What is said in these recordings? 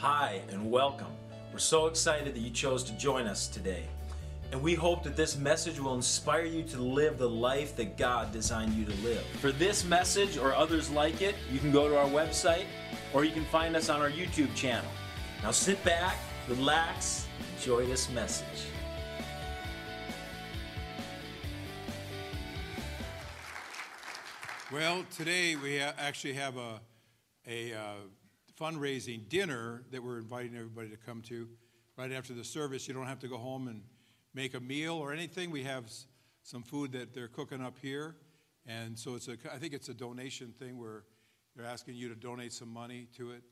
Hi, and welcome. We're so excited that you chose to join us today. And we hope that this message will inspire you to live the life that God designed you to live. For this message or others like it, you can go to our website or you can find us on our YouTube channel. Now sit back, relax, enjoy this message. Well, today we actually have a, a uh, fundraising dinner that we're inviting everybody to come to right after the service. You don't have to go home and make a meal or anything. We have some food that they're cooking up here. And so it's a, I think it's a donation thing where they're asking you to donate some money to it.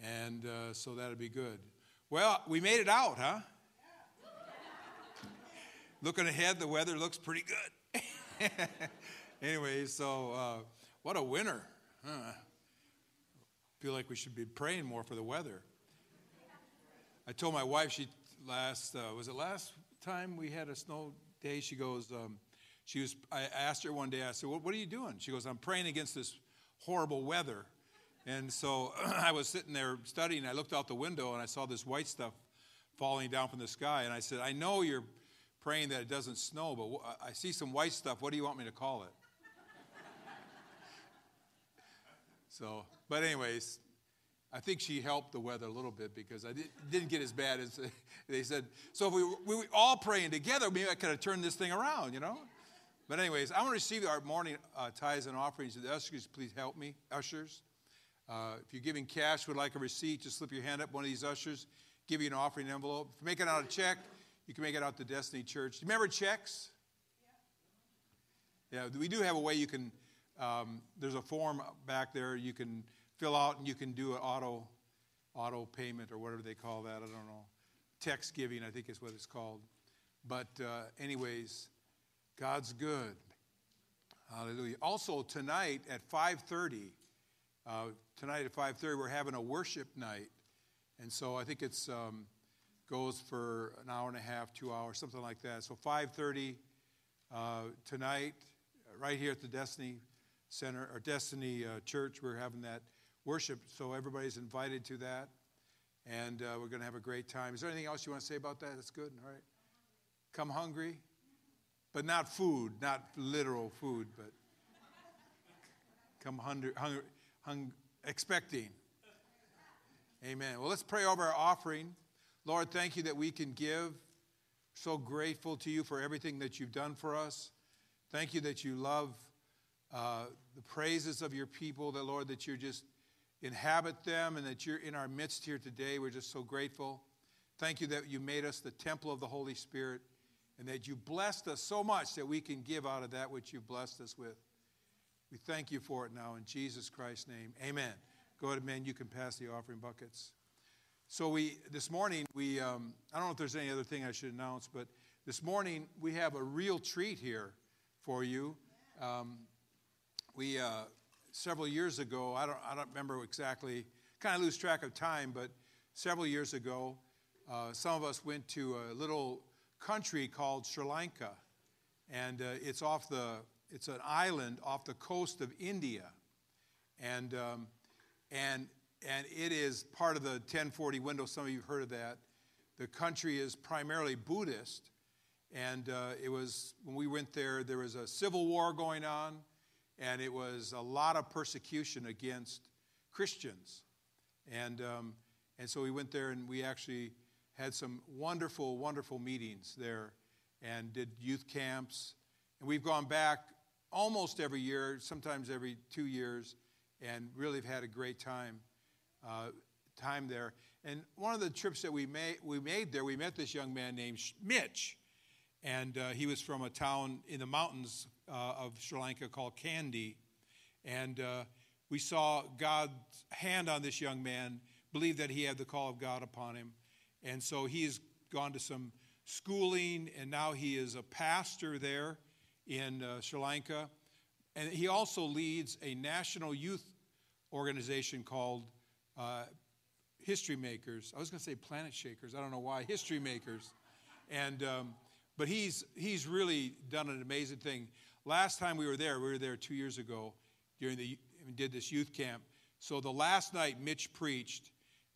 And uh, so that'd be good. Well, we made it out, huh? Looking ahead, the weather looks pretty good. anyway, so uh, what a winner, Huh? Feel like we should be praying more for the weather. I told my wife she last uh, was it last time we had a snow day. She goes, um, she was. I asked her one day. I said, "What, what are you doing?" She goes, "I'm praying against this horrible weather." And so I was sitting there studying. I looked out the window and I saw this white stuff falling down from the sky. And I said, "I know you're praying that it doesn't snow, but wh- I see some white stuff. What do you want me to call it?" So, but anyways, I think she helped the weather a little bit because I did, didn't get as bad as they said. So if we, were- we were all praying together, maybe I could have turned this thing around, you know? But anyways, I want to receive our morning uh, tithes and offerings. The ushers, please help me. Ushers, uh, if you're giving cash, would like a receipt, just slip your hand up. One of these ushers give you an offering envelope. If you're making out a check, you can make it out to Destiny Church. Remember checks? Yeah. Yeah, we do have a way you can, um, there's a form back there you can fill out and you can do an auto, auto payment or whatever they call that. I don't know. Text giving, I think is what it's called. But, uh, anyways, God's good. Hallelujah. Also, tonight at 5.30, uh, tonight at 5.30, we're having a worship night. And so I think it's um, goes for an hour and a half, two hours, something like that. So 5.30 uh, tonight, right here at the Destiny Center, or Destiny uh, Church, we're having that worship. So everybody's invited to that. And uh, we're going to have a great time. Is there anything else you want to say about that? That's good. All right. Come hungry, but not food, not literal food, but come hungry, hungry, hung, expecting. Amen. Well, let's pray over our offering. Lord, thank you that we can give. So grateful to you for everything that you've done for us. Thank you that you love uh, the praises of your people, that Lord, that you just inhabit them and that you're in our midst here today. We're just so grateful. Thank you that you made us the temple of the Holy Spirit and that you blessed us so much that we can give out of that which you've blessed us with. We thank you for it now in Jesus Christ's name. Amen. Go ahead, man. You can pass the offering buckets. So we this morning we um, I don't know if there's any other thing I should announce, but this morning we have a real treat here for you. Um, we uh, several years ago I don't I don't remember exactly. Kind of lose track of time, but several years ago, uh, some of us went to a little country called Sri Lanka, and uh, it's off the it's an island off the coast of India, and um, and and it is part of the 1040 window. Some of you have heard of that. The country is primarily Buddhist, and uh, it was when we went there. There was a civil war going on, and it was a lot of persecution against Christians, and um, and so we went there, and we actually had some wonderful, wonderful meetings there, and did youth camps, and we've gone back almost every year, sometimes every two years, and really have had a great time uh, time there. And one of the trips that we made, we made there, we met this young man named Mitch. And uh, he was from a town in the mountains uh, of Sri Lanka called Kandy. And uh, we saw God's hand on this young man, believed that he had the call of God upon him. And so he has gone to some schooling, and now he is a pastor there in uh, Sri Lanka. And he also leads a national youth organization called uh, History Makers. I was going to say Planet Shakers. I don't know why. History Makers. And, um, but he's, he's really done an amazing thing. Last time we were there, we were there two years ago during the, did this youth camp. So the last night Mitch preached,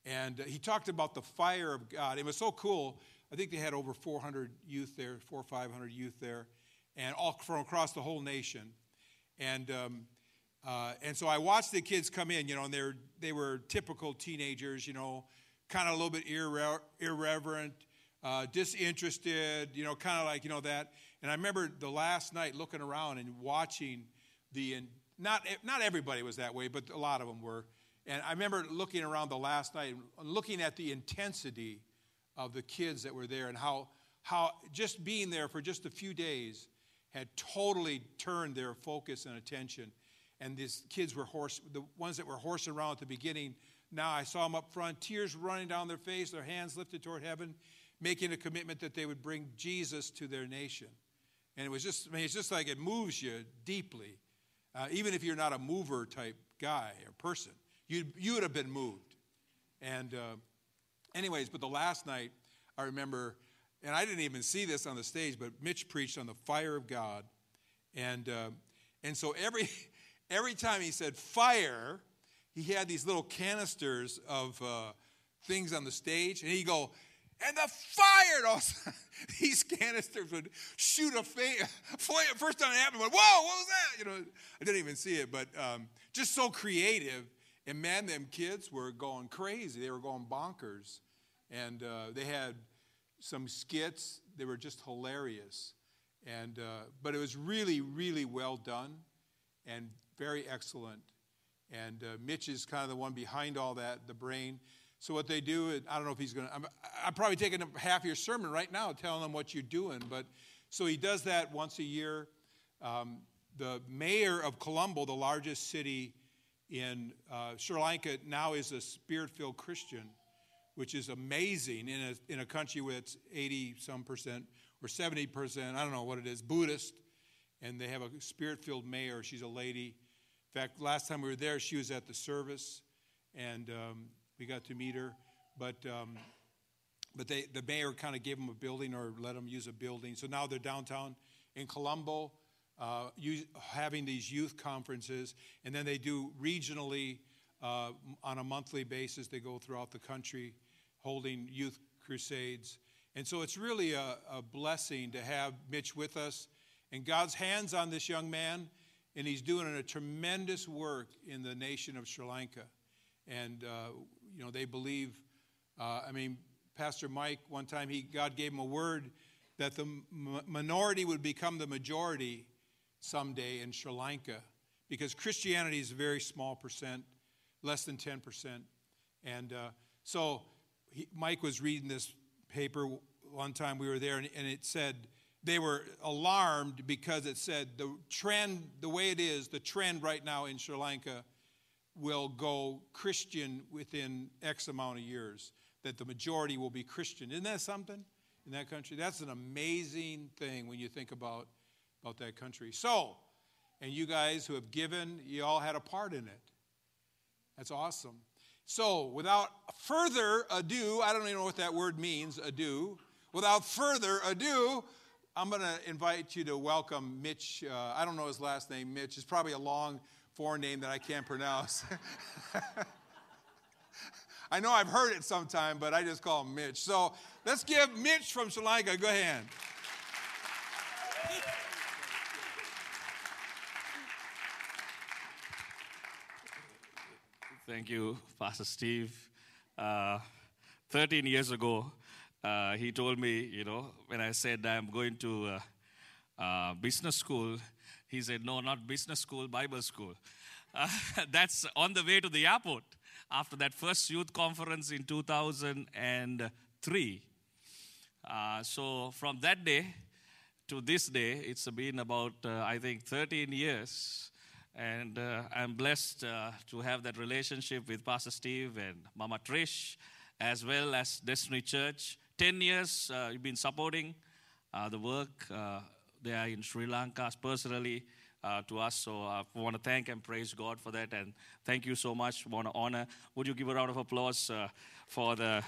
And uh, he talked about the fire of God. It was so cool. I think they had over 400 youth there, four or 500 youth there, and all from across the whole nation. And um, uh, and so I watched the kids come in, you know, and they they were typical teenagers, you know, kind of a little bit irre- irreverent, uh, disinterested, you know, kind of like you know that. And I remember the last night looking around and watching the not not everybody was that way, but a lot of them were. And I remember looking around the last night, and looking at the intensity of the kids that were there, and how how just being there for just a few days had totally turned their focus and attention. And these kids were horse, the ones that were horsing around at the beginning. Now I saw them up front, tears running down their face, their hands lifted toward heaven, making a commitment that they would bring Jesus to their nation. And it was just, I mean, it's just like it moves you deeply. Uh, even if you're not a mover type guy or person, you you would have been moved. And, uh, anyways, but the last night, I remember, and I didn't even see this on the stage, but Mitch preached on the fire of God. And, uh, and so every, every time he said fire, he had these little canisters of uh, things on the stage, and he'd go, and the fire, also, these canisters would shoot a flame. First time it happened, I went, whoa, what was that? You know, I didn't even see it, but um, just so creative. And man, them kids were going crazy. They were going bonkers. And uh, they had some skits. They were just hilarious. And, uh, but it was really, really well done and very excellent. And uh, Mitch is kind of the one behind all that, the brain. So what they do, I don't know if he's going to, I'm, probably taking a half your sermon right now telling them what you're doing. But so he does that once a year. Um, the mayor of Colombo, the largest city in uh, Sri Lanka, now is a spirit filled Christian, which is amazing in a, in a country with 80 some percent or 70 percent, I don't know what it is, Buddhist. And they have a spirit filled mayor. She's a lady. In fact, last time we were there, she was at the service. And um, we got to meet her, but um, but they, the mayor kind of gave them a building or let them use a building. So now they're downtown in Colombo, uh, having these youth conferences, and then they do regionally uh, on a monthly basis. They go throughout the country, holding youth crusades, and so it's really a, a blessing to have Mitch with us, and God's hands on this young man, and he's doing a tremendous work in the nation of Sri Lanka, and. Uh, you know, they believe. Uh, I mean, Pastor Mike, one time, he, God gave him a word that the m- minority would become the majority someday in Sri Lanka because Christianity is a very small percent, less than 10%. And uh, so he, Mike was reading this paper one time we were there, and, and it said, they were alarmed because it said the trend, the way it is, the trend right now in Sri Lanka will go Christian within X amount of years, that the majority will be Christian. Isn't that something in that country? That's an amazing thing when you think about, about that country. So, and you guys who have given, you all had a part in it. That's awesome. So, without further ado, I don't even know what that word means, ado. Without further ado, I'm going to invite you to welcome Mitch. Uh, I don't know his last name, Mitch. It's probably a long foreign name that I can't pronounce. I know I've heard it sometime, but I just call him Mitch. So let's give Mitch from Sri Lanka, go ahead. Thank you, Pastor Steve. Uh, 13 years ago, uh, he told me, you know, when I said I'm going to uh, uh business school, he said, No, not business school, Bible school. Uh, that's on the way to the airport after that first youth conference in 2003. Uh, so from that day to this day, it's been about, uh, I think, 13 years. And uh, I'm blessed uh, to have that relationship with Pastor Steve and Mama Trish, as well as Destiny Church. 10 years uh, you've been supporting the work there in Sri Lanka personally uh, to us. So I want to thank and praise God for that. And thank you so much. want to honor. Would you give a round of applause uh, for the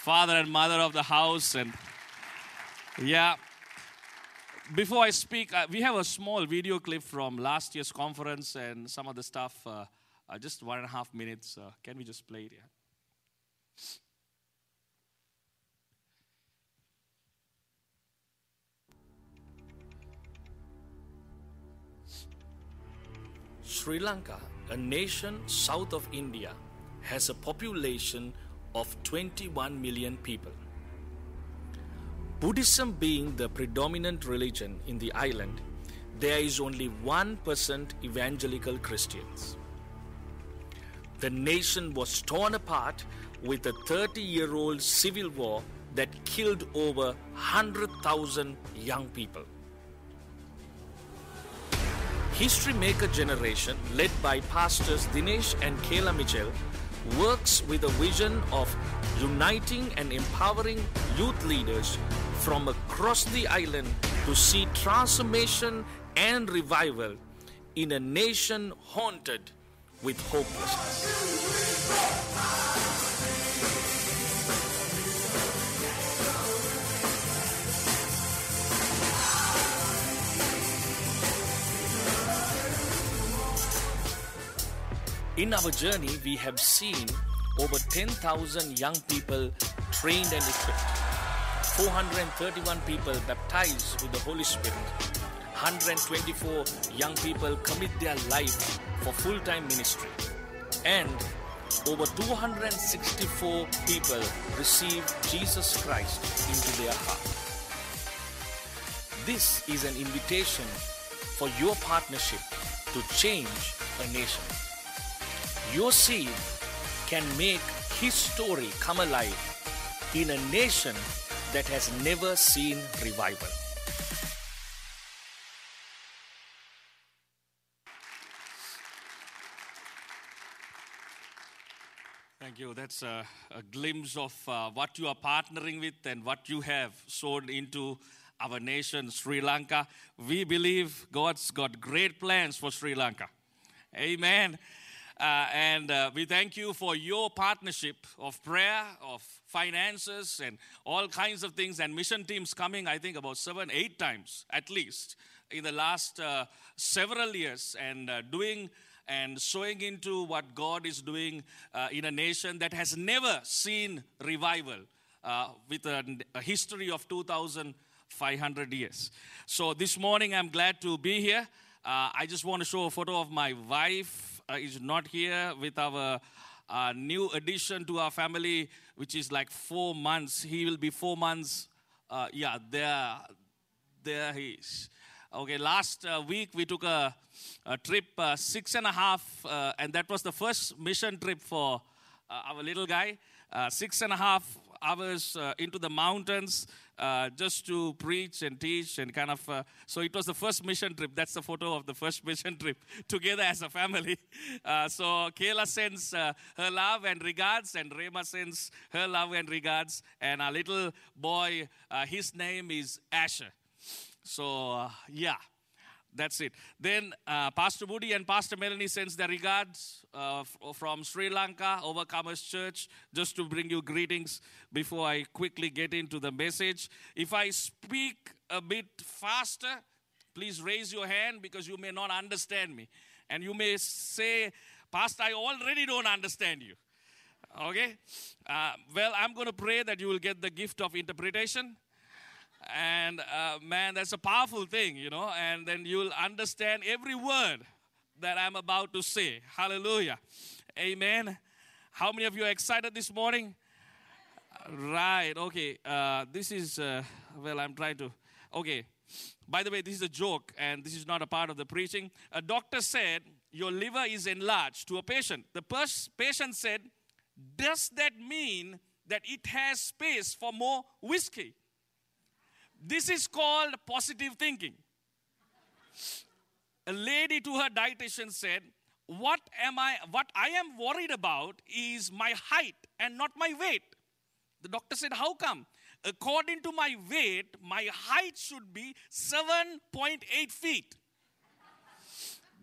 father and mother of the house? And yeah. Before I speak, uh, we have a small video clip from last year's conference and some of the stuff. Uh, just one and a half minutes. can we just play it? Yeah? Sri Lanka, a nation south of India, has a population of 21 million people. Buddhism being the predominant religion in the island, there is only 1% evangelical Christians. The nation was torn apart with a 30 year old civil war that killed over 100,000 young people. History Maker Generation, led by pastors Dinesh and Kayla Mitchell, works with a vision of uniting and empowering youth leaders from across the island to see transformation and revival in a nation haunted with hopelessness. In our journey, we have seen over 10,000 young people trained and equipped, 431 people baptized with the Holy Spirit, 124 young people commit their life for full time ministry, and over 264 people receive Jesus Christ into their heart. This is an invitation for your partnership to change a nation. Your seed can make his story come alive in a nation that has never seen revival. Thank you. That's a, a glimpse of uh, what you are partnering with and what you have sown into our nation, Sri Lanka. We believe God's got great plans for Sri Lanka. Amen. Uh, and uh, we thank you for your partnership of prayer, of finances, and all kinds of things, and mission teams coming, I think, about seven, eight times at least in the last uh, several years, and uh, doing and sowing into what God is doing uh, in a nation that has never seen revival uh, with a, a history of 2,500 years. So this morning, I'm glad to be here. I just want to show a photo of my wife is not here with our uh, new addition to our family, which is like four months. He will be four months. Uh, yeah, there, there he is. Okay, last uh, week we took a, a trip, uh, six and a half, uh, and that was the first mission trip for our little guy. six and a half hours into the mountains uh, just to preach and teach and kind of. Uh, so it was the first mission trip. That's the photo of the first mission trip together as a family. Uh, so Kayla sends uh, her love and regards, and Rema sends her love and regards. And our little boy, uh, his name is Asher. So yeah that's it. Then uh, Pastor Woody and Pastor Melanie sends their regards uh, from Sri Lanka Overcomers Church, just to bring you greetings before I quickly get into the message. If I speak a bit faster, please raise your hand because you may not understand me, and you may say, Pastor, I already don't understand you. Okay? Uh, well, I'm going to pray that you will get the gift of interpretation and uh, man, that's a powerful thing, you know, and then you'll understand every word that I'm about to say. Hallelujah. Amen. How many of you are excited this morning? Right, okay. Uh, this is, uh, well, I'm trying to, okay. By the way, this is a joke and this is not a part of the preaching. A doctor said, Your liver is enlarged to a patient. The pers- patient said, Does that mean that it has space for more whiskey? This is called positive thinking. A lady to her dietitian said, What am I what I am worried about is my height and not my weight. The doctor said, How come? According to my weight, my height should be 7.8 feet.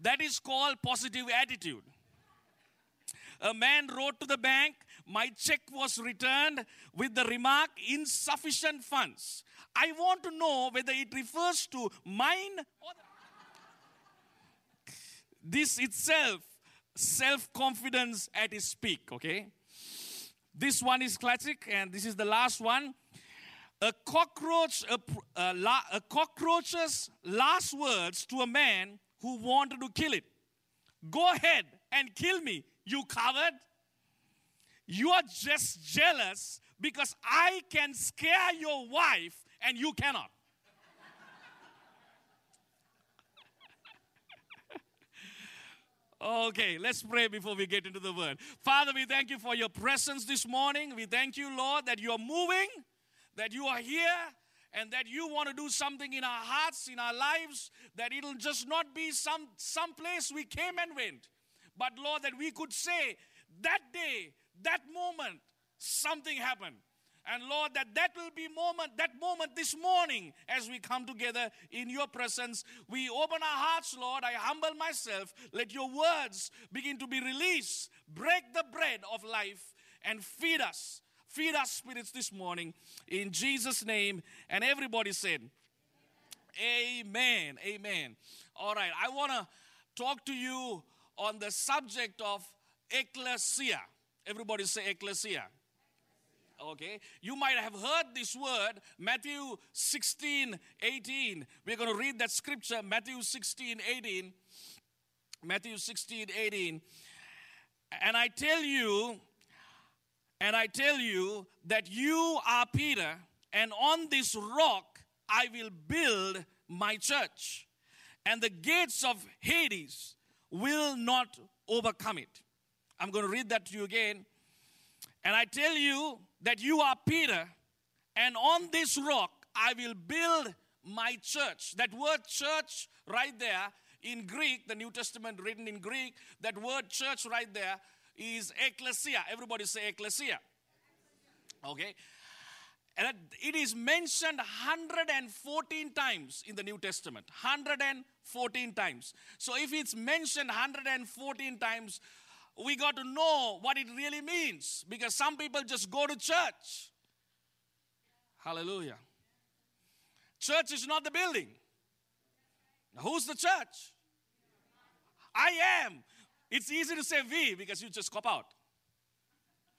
That is called positive attitude. A man wrote to the bank, My check was returned with the remark, insufficient funds. I want to know whether it refers to mine or the... this itself, self confidence at its peak, okay? This one is classic, and this is the last one. A cockroach, a, a, a cockroach's last words to a man who wanted to kill it. Go ahead and kill me, you coward. You are just jealous because I can scare your wife and you cannot. Okay, let's pray before we get into the word. Father, we thank you for your presence this morning. We thank you, Lord, that you are moving, that you are here, and that you want to do something in our hearts, in our lives, that it'll just not be some, some place we came and went, but Lord, that we could say that day, that moment, something happened. And Lord, that that will be moment, that moment this morning as we come together in your presence. We open our hearts, Lord. I humble myself. Let your words begin to be released. Break the bread of life and feed us. Feed our spirits this morning in Jesus' name. And everybody said, Amen. Amen. All right. I want to talk to you on the subject of ecclesia. Everybody say ecclesia. Okay, you might have heard this word, Matthew 16 18. We're going to read that scripture, Matthew 16 18. Matthew 16 18. And I tell you, and I tell you that you are Peter, and on this rock I will build my church, and the gates of Hades will not overcome it. I'm going to read that to you again. And I tell you that you are Peter, and on this rock I will build my church. That word church right there in Greek, the New Testament written in Greek, that word church right there is ecclesia. Everybody say ecclesia. Okay? And it is mentioned 114 times in the New Testament. 114 times. So if it's mentioned 114 times, we got to know what it really means because some people just go to church. Hallelujah. Church is not the building. Now, who's the church? I am. It's easy to say we because you just cop out.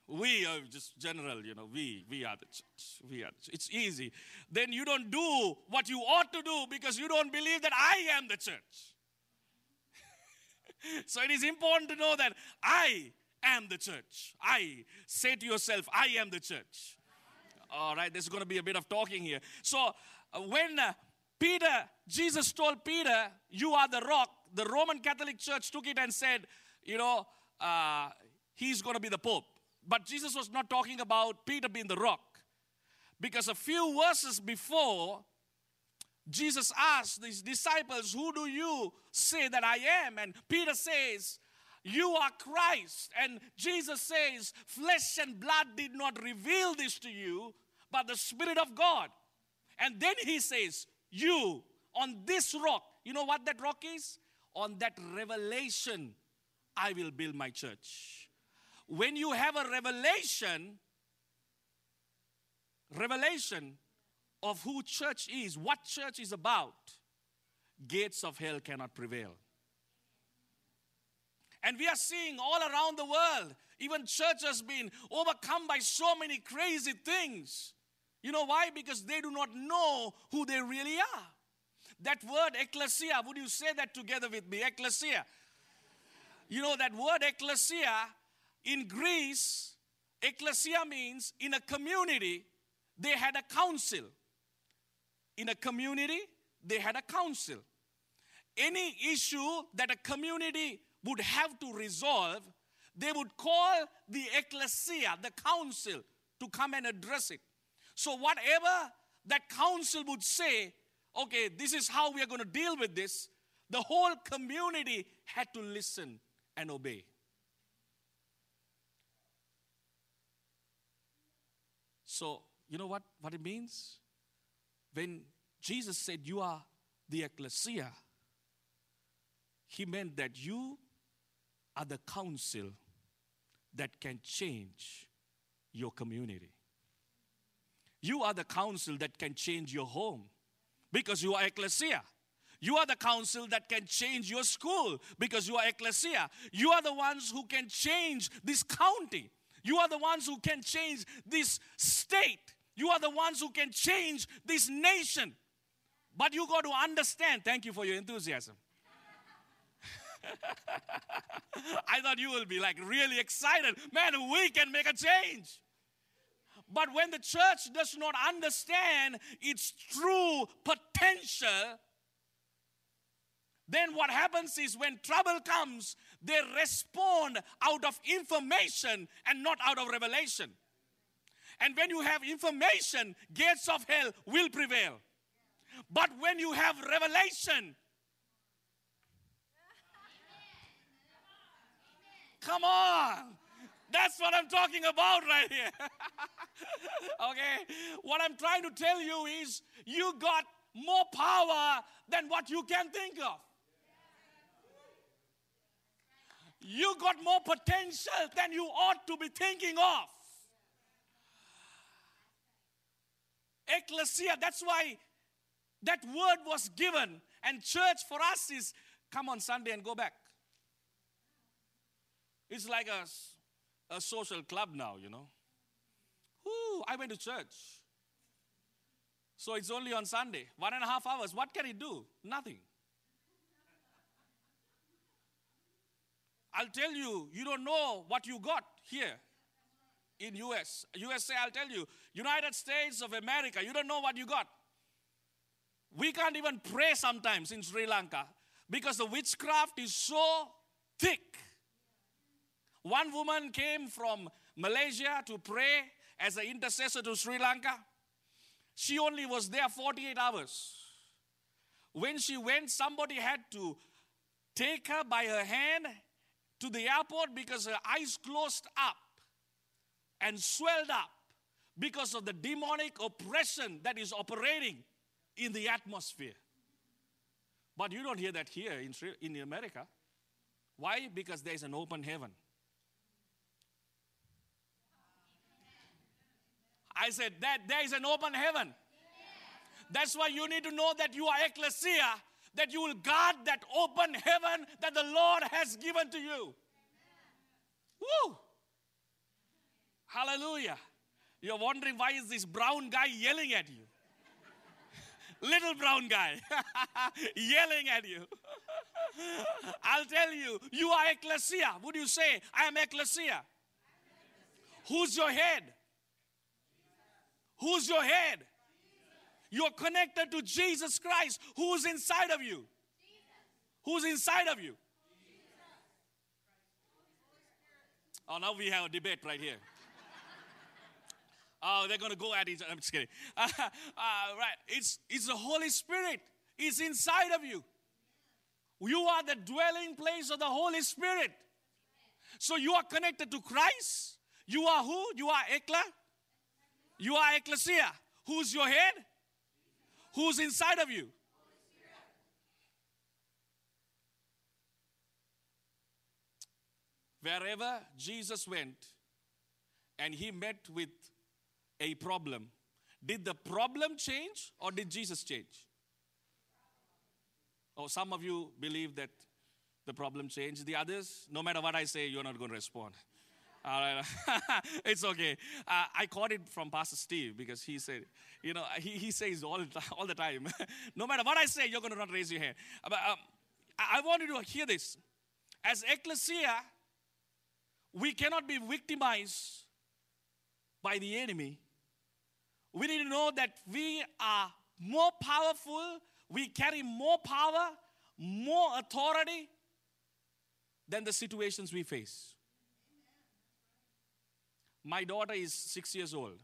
We are just general, you know, we, we are the church. We are the church. It's easy. Then you don't do what you ought to do because you don't believe that I am the church. so it is important to know that I am the church. I say to yourself, I am the church. All right, there's going to be a bit of talking here. So uh, when uh, Peter, Jesus told Peter, You are the rock, the Roman Catholic Church took it and said, You know, uh, he's going to be the Pope. But Jesus was not talking about Peter being the rock. Because a few verses before, Jesus asked these disciples, Who do you say that I am? And Peter says, You are Christ. And Jesus says, Flesh and blood did not reveal this to you, but the Spirit of God. And then he says, You on this rock, you know what that rock is? On that revelation, I will build my church. When you have a revelation, revelation of who church is, what church is about, gates of hell cannot prevail. And we are seeing all around the world, even church has been overcome by so many crazy things. You know why? Because they do not know who they really are. That word ecclesia, would you say that together with me? Ecclesia. You know, that word ecclesia in Greece, ecclesia means in a community, they had a council. In a community, they had a council. Any issue that a community would have to resolve, they would call the ecclesia, the council, to come and address it. So, whatever that council would say, okay, this is how we are going to deal with this, the whole community had to listen and obey. So, you know what, what it means? When Jesus said, You are the ecclesia, he meant that you are the council that can change your community. You are the council that can change your home because you are ecclesia. You are the council that can change your school because you are ecclesia. You are the ones who can change this county. You are the ones who can change this state. You are the ones who can change this nation. But you got to understand. Thank you for your enthusiasm. I thought you will be like really excited. Man, we can make a change. But when the church does not understand its true potential, then what happens is when trouble comes, they respond out of information and not out of revelation. And when you have information, gates of hell will prevail. But when you have revelation, come on. That's what I'm talking about right here. okay? What I'm trying to tell you is you got more power than what you can think of. You got more potential than you ought to be thinking of. Ecclesia, that's why that word was given. And church for us is come on Sunday and go back. It's like a, a social club now, you know. Ooh, I went to church. So it's only on Sunday. One and a half hours. What can it do? Nothing. I'll tell you, you don't know what you got here in US. USA, I'll tell you, United States of America, you don't know what you got. We can't even pray sometimes in Sri Lanka because the witchcraft is so thick. One woman came from Malaysia to pray as an intercessor to Sri Lanka. She only was there 48 hours. When she went, somebody had to take her by her hand to the airport because her eyes closed up and swelled up because of the demonic oppression that is operating in the atmosphere. But you don't hear that here in, in America. Why? Because there's an open heaven. I said that there is an open heaven. That's why you need to know that you are ecclesia that you will guard that open heaven that the Lord has given to you. Woo! Hallelujah. You're wondering why is this brown guy yelling at you? Little brown guy yelling at you. I'll tell you, you are ecclesia. Would you say, I am ecclesia? Who's your head? Who's your head? You're connected to Jesus Christ, who's inside of you. Who's inside of you? Oh, now we have a debate right here. Oh, they're going to go at each other. I'm just kidding. Uh, uh, right. It's, it's the Holy Spirit. It's inside of you. You are the dwelling place of the Holy Spirit. So you are connected to Christ. You are who? You are Ekla. You are Ecclesia. Who's your head? Who's inside of you? Wherever Jesus went and he met with a problem, did the problem change or did Jesus change? Oh, some of you believe that the problem changed. The others, no matter what I say, you're not going to respond. All right. it's okay. Uh, I caught it from Pastor Steve because he said, you know, he, he says all, all the time, no matter what I say, you're going to not raise your hand. But um, I, I want you to hear this. As ecclesia, we cannot be victimized by the enemy. We need to know that we are more powerful, we carry more power, more authority than the situations we face. My daughter is six years old.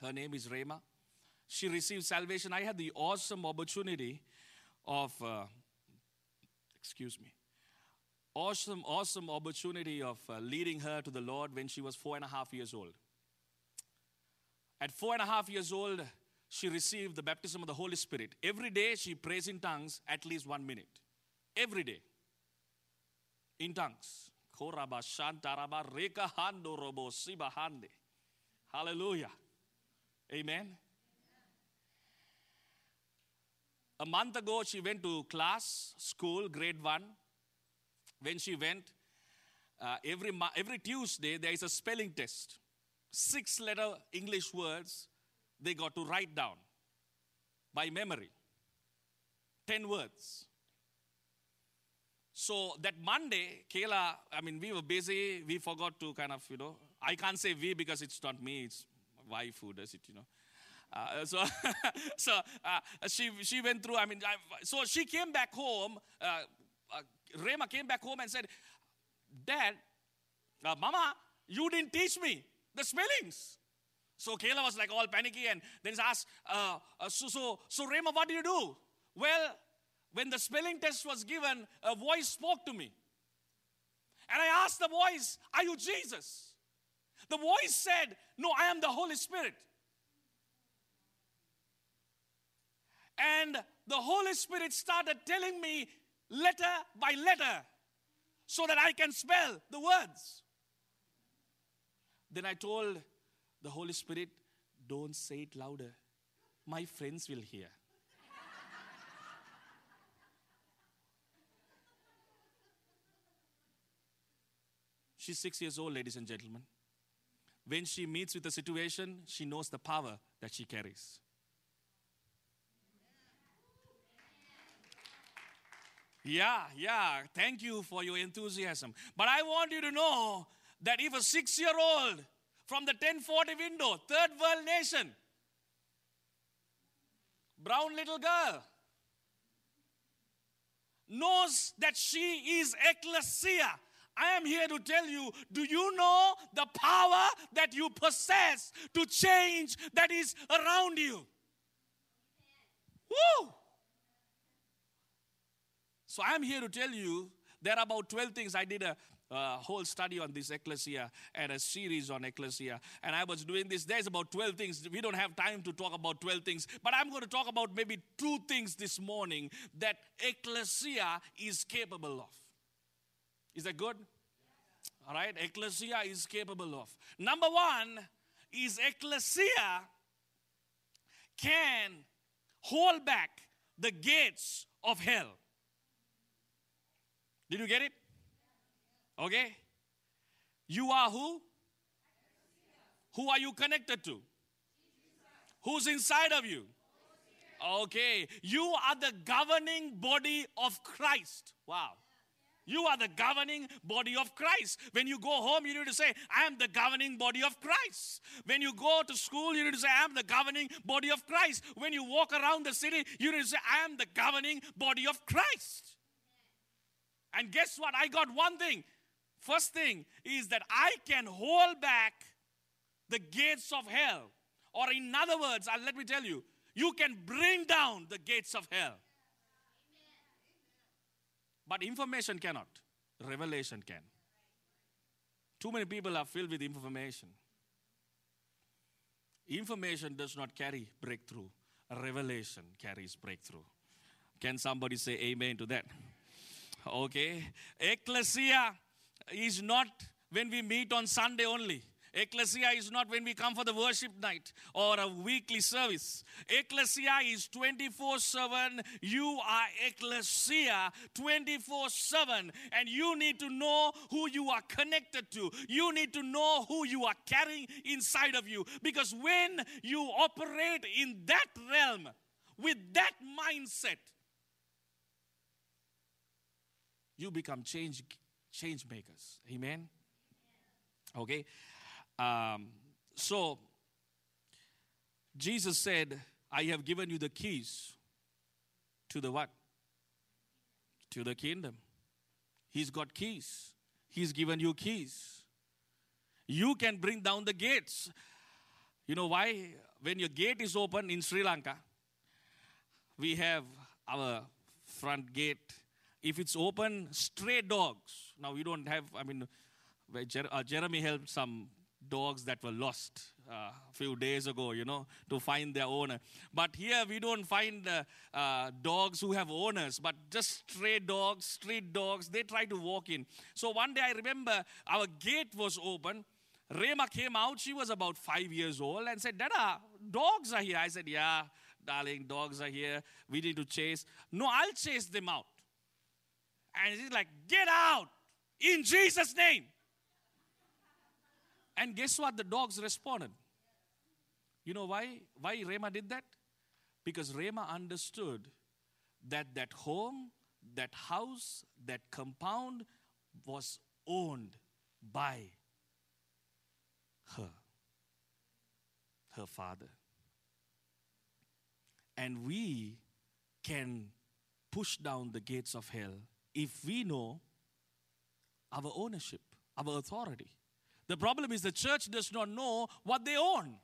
Her name is Rema. She received salvation. I had the awesome opportunity of, uh, excuse me, awesome, awesome opportunity of uh, leading her to the Lord when she was four and a half years old. At four and a half years old, she received the baptism of the Holy Spirit. Every day she prays in tongues at least one minute. Every day. In tongues. Hallelujah. Amen. A month ago, she went to class, school, grade one. When she went, uh, every, every Tuesday, there is a spelling test. Six letter English words they got to write down by memory. Ten words. So that Monday, Kayla, I mean, we were busy. We forgot to kind of, you know, I can't say we because it's not me, it's wife who does it, you know. Uh, so, so uh, she she went through. I mean, I, so she came back home. Uh, uh, Rema came back home and said, "Dad, uh, Mama, you didn't teach me the spellings." So Kayla was like all panicky, and then asked, uh, uh, "So, so, so, Rema, what do you do?" Well, when the spelling test was given, a voice spoke to me, and I asked the voice, "Are you Jesus?" The voice said, "No, I am the Holy Spirit." And the Holy Spirit started telling me letter by letter so that I can spell the words. Then I told the Holy Spirit, don't say it louder. My friends will hear. She's six years old, ladies and gentlemen. When she meets with a situation, she knows the power that she carries. Yeah, yeah. Thank you for your enthusiasm. But I want you to know that if a six year old from the 1040 window, third world nation, brown little girl, knows that she is ecclesia, I am here to tell you do you know the power that you possess to change that is around you? Woo! So I'm here to tell you there are about 12 things. I did a, a whole study on this ecclesia and a series on ecclesia. And I was doing this. There's about 12 things. We don't have time to talk about 12 things, but I'm going to talk about maybe two things this morning that ecclesia is capable of. Is that good? All right, ecclesia is capable of. Number one is ecclesia can hold back the gates of hell. Did you get it? Okay. You are who? Who are you connected to? Who's inside of you? Okay. You are the governing body of Christ. Wow. You are the governing body of Christ. When you go home, you need to say, I am the governing body of Christ. When you go to school, you need to say, I am the governing body of Christ. When you walk around the city, you need to say, I am the governing body of Christ. And guess what? I got one thing. First thing is that I can hold back the gates of hell. Or, in other words, uh, let me tell you, you can bring down the gates of hell. But information cannot, revelation can. Too many people are filled with information. Information does not carry breakthrough, revelation carries breakthrough. Can somebody say amen to that? Okay. Ecclesia is not when we meet on Sunday only. Ecclesia is not when we come for the worship night or a weekly service. Ecclesia is 24 7. You are ecclesia 24 7. And you need to know who you are connected to. You need to know who you are carrying inside of you. Because when you operate in that realm with that mindset, you become change change makers. Amen. Okay. Um, so Jesus said, "I have given you the keys to the what? To the kingdom." He's got keys. He's given you keys. You can bring down the gates. You know why? When your gate is open in Sri Lanka, we have our front gate if it's open, stray dogs. Now, we don't have, I mean, uh, Jeremy helped some dogs that were lost uh, a few days ago, you know, to find their owner. But here we don't find uh, uh, dogs who have owners, but just stray dogs, street dogs, they try to walk in. So one day I remember our gate was open. Rema came out, she was about five years old, and said, Dada, dogs are here. I said, Yeah, darling, dogs are here. We need to chase. No, I'll chase them out. And he's like, Get out in Jesus' name. And guess what? The dogs responded. You know why? Why Rema did that? Because Rema understood that that home that house, that compound was owned by her, her father. And we can push down the gates of hell if we know our ownership, our authority. The problem is the church does not know what they own.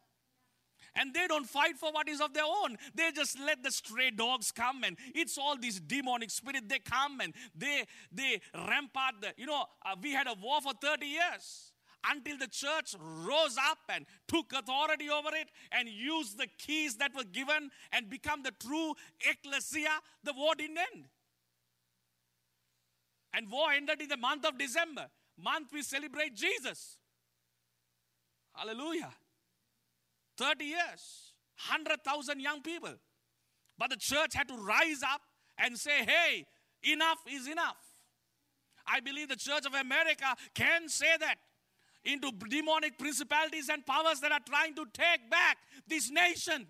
And they don't fight for what is of their own. They just let the stray dogs come and it's all these demonic spirit. They come and they they rampart the, you know, uh, we had a war for 30 years until the church rose up and took authority over it and used the keys that were given and become the true ecclesia, the war didn't end. And war ended in the month of December. Month we celebrate Jesus. Hallelujah. 30 years, 100,000 young people. But the church had to rise up and say, hey, enough is enough. I believe the Church of America can say that into demonic principalities and powers that are trying to take back this nation.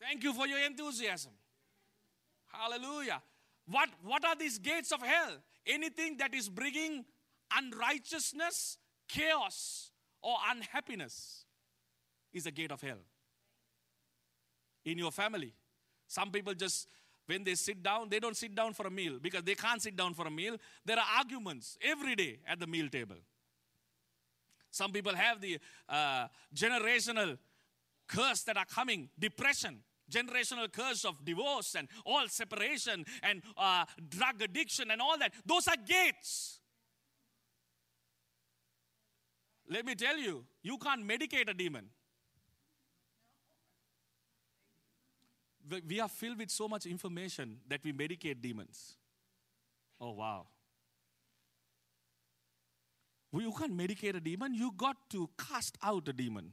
Thank you for your enthusiasm. Hallelujah. What, what are these gates of hell? Anything that is bringing unrighteousness, chaos, or unhappiness is a gate of hell. In your family, some people just, when they sit down, they don't sit down for a meal because they can't sit down for a meal. There are arguments every day at the meal table. Some people have the uh, generational curse that are coming, depression, generational curse of divorce and all separation and uh, drug addiction and all that. Those are gates. Let me tell you, you can't medicate a demon. We are filled with so much information that we medicate demons. Oh, wow. You can't medicate a demon, you got to cast out a demon.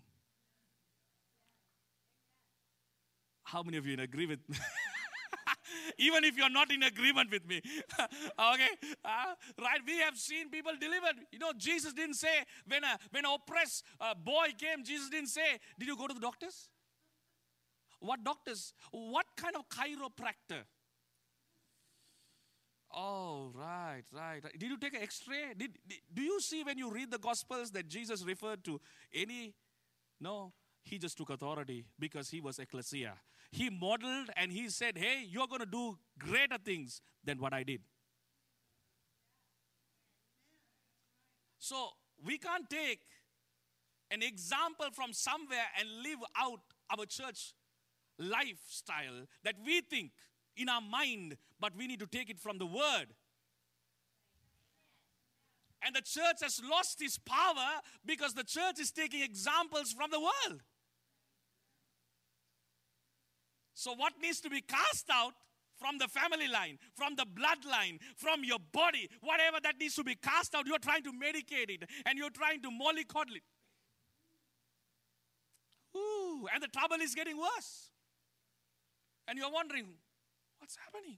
How many of you in agree with me? Even if you're not in agreement with me. okay? Uh, right? We have seen people delivered. You know, Jesus didn't say, when a when an oppressed uh, boy came, Jesus didn't say, Did you go to the doctors? What doctors? What kind of chiropractor? Oh, right, right. Did you take an X-ray? Did, did, do you see when you read the Gospels that Jesus referred to any? No, he just took authority because he was ecclesia. He modeled and he said, "Hey, you're going to do greater things than what I did." So we can't take an example from somewhere and live out our church lifestyle that we think in our mind, but we need to take it from the word. And the church has lost its power because the church is taking examples from the world. So, what needs to be cast out from the family line, from the bloodline, from your body, whatever that needs to be cast out, you're trying to medicate it and you're trying to mollycoddle it. Ooh, and the trouble is getting worse. And you're wondering, what's happening?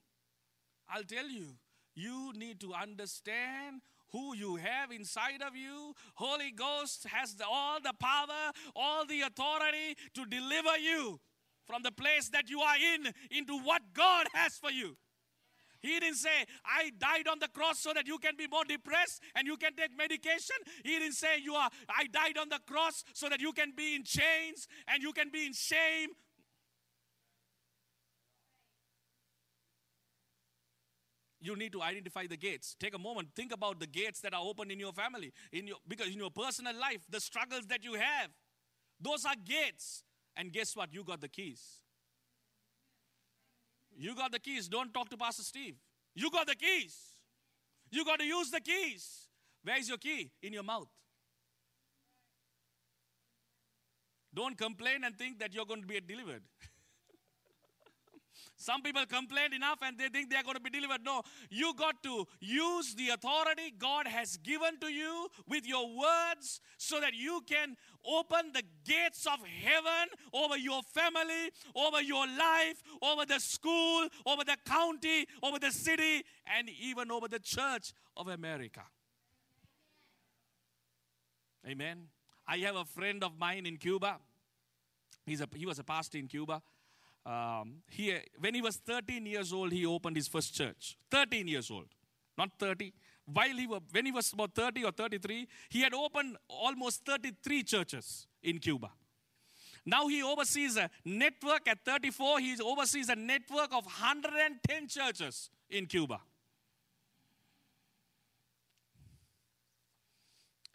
I'll tell you, you need to understand who you have inside of you. Holy Ghost has the, all the power, all the authority to deliver you from the place that you are in into what God has for you. He didn't say, I died on the cross so that you can be more depressed and you can take medication. He didn't say, you are, I died on the cross so that you can be in chains and you can be in shame. You need to identify the gates. Take a moment, think about the gates that are open in your family, in your because in your personal life, the struggles that you have. Those are gates. And guess what? You got the keys. You got the keys. Don't talk to Pastor Steve. You got the keys. You got to use the keys. Where is your key? In your mouth. Don't complain and think that you're going to be delivered. Some people complain enough and they think they're going to be delivered. No, you got to use the authority God has given to you with your words so that you can open the gates of heaven over your family, over your life, over the school, over the county, over the city, and even over the church of America. Amen. I have a friend of mine in Cuba. He's a, he was a pastor in Cuba um, he, when he was 13 years old, he opened his first church. 13 years old, not 30. While he were, when he was about 30 or 33, he had opened almost 33 churches in Cuba. Now he oversees a network at 34. He oversees a network of 110 churches in Cuba.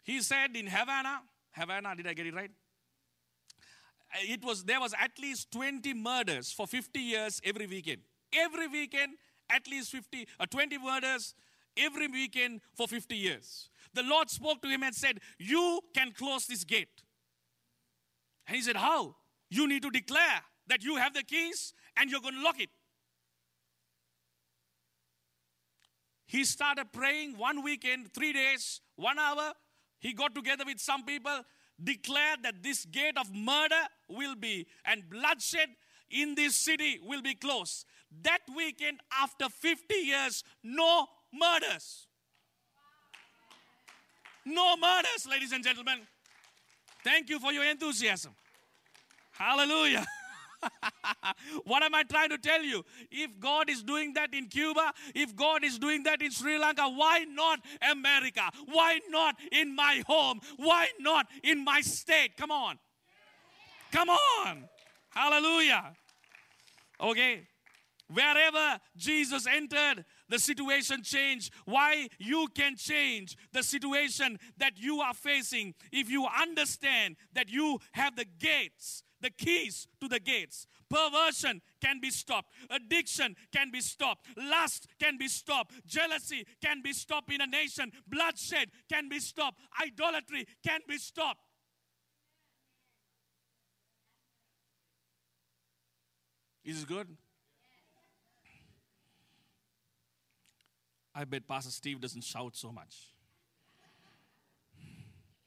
He said in Havana, Havana, did I get it right? It was there was at least 20 murders for 50 years every weekend. Every weekend, at least 50 uh, 20 murders every weekend for 50 years. The Lord spoke to him and said, You can close this gate. And he said, How? You need to declare that you have the keys and you're going to lock it. He started praying one weekend, three days, one hour. He got together with some people, declared that this gate of murder will be and bloodshed in this city will be closed. That weekend, after 50 years, no murders. No murders, ladies and gentlemen. Thank you for your enthusiasm. Hallelujah. what am I trying to tell you? If God is doing that in Cuba, if God is doing that in Sri Lanka, why not America? Why not in my home? Why not in my state? Come on. Come on. Hallelujah. Okay. Wherever Jesus entered, the situation changed. Why you can change the situation that you are facing if you understand that you have the gates, the keys to the gates. Perversion can be stopped. Addiction can be stopped. Lust can be stopped. Jealousy can be stopped in a nation. Bloodshed can be stopped. Idolatry can be stopped. Is it good? I bet Pastor Steve doesn't shout so much.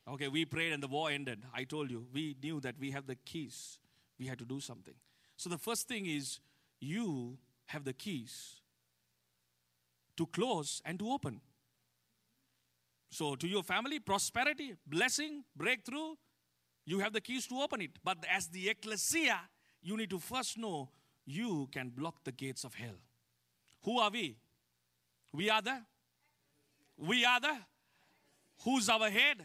Okay, we prayed and the war ended. I told you, we knew that we have the keys. We had to do something. So the first thing is you have the keys to close and to open. So to your family, prosperity, blessing, breakthrough, you have the keys to open it. But as the ecclesia, you need to first know you can block the gates of hell. Who are we? We are the. We are the. Who's our head?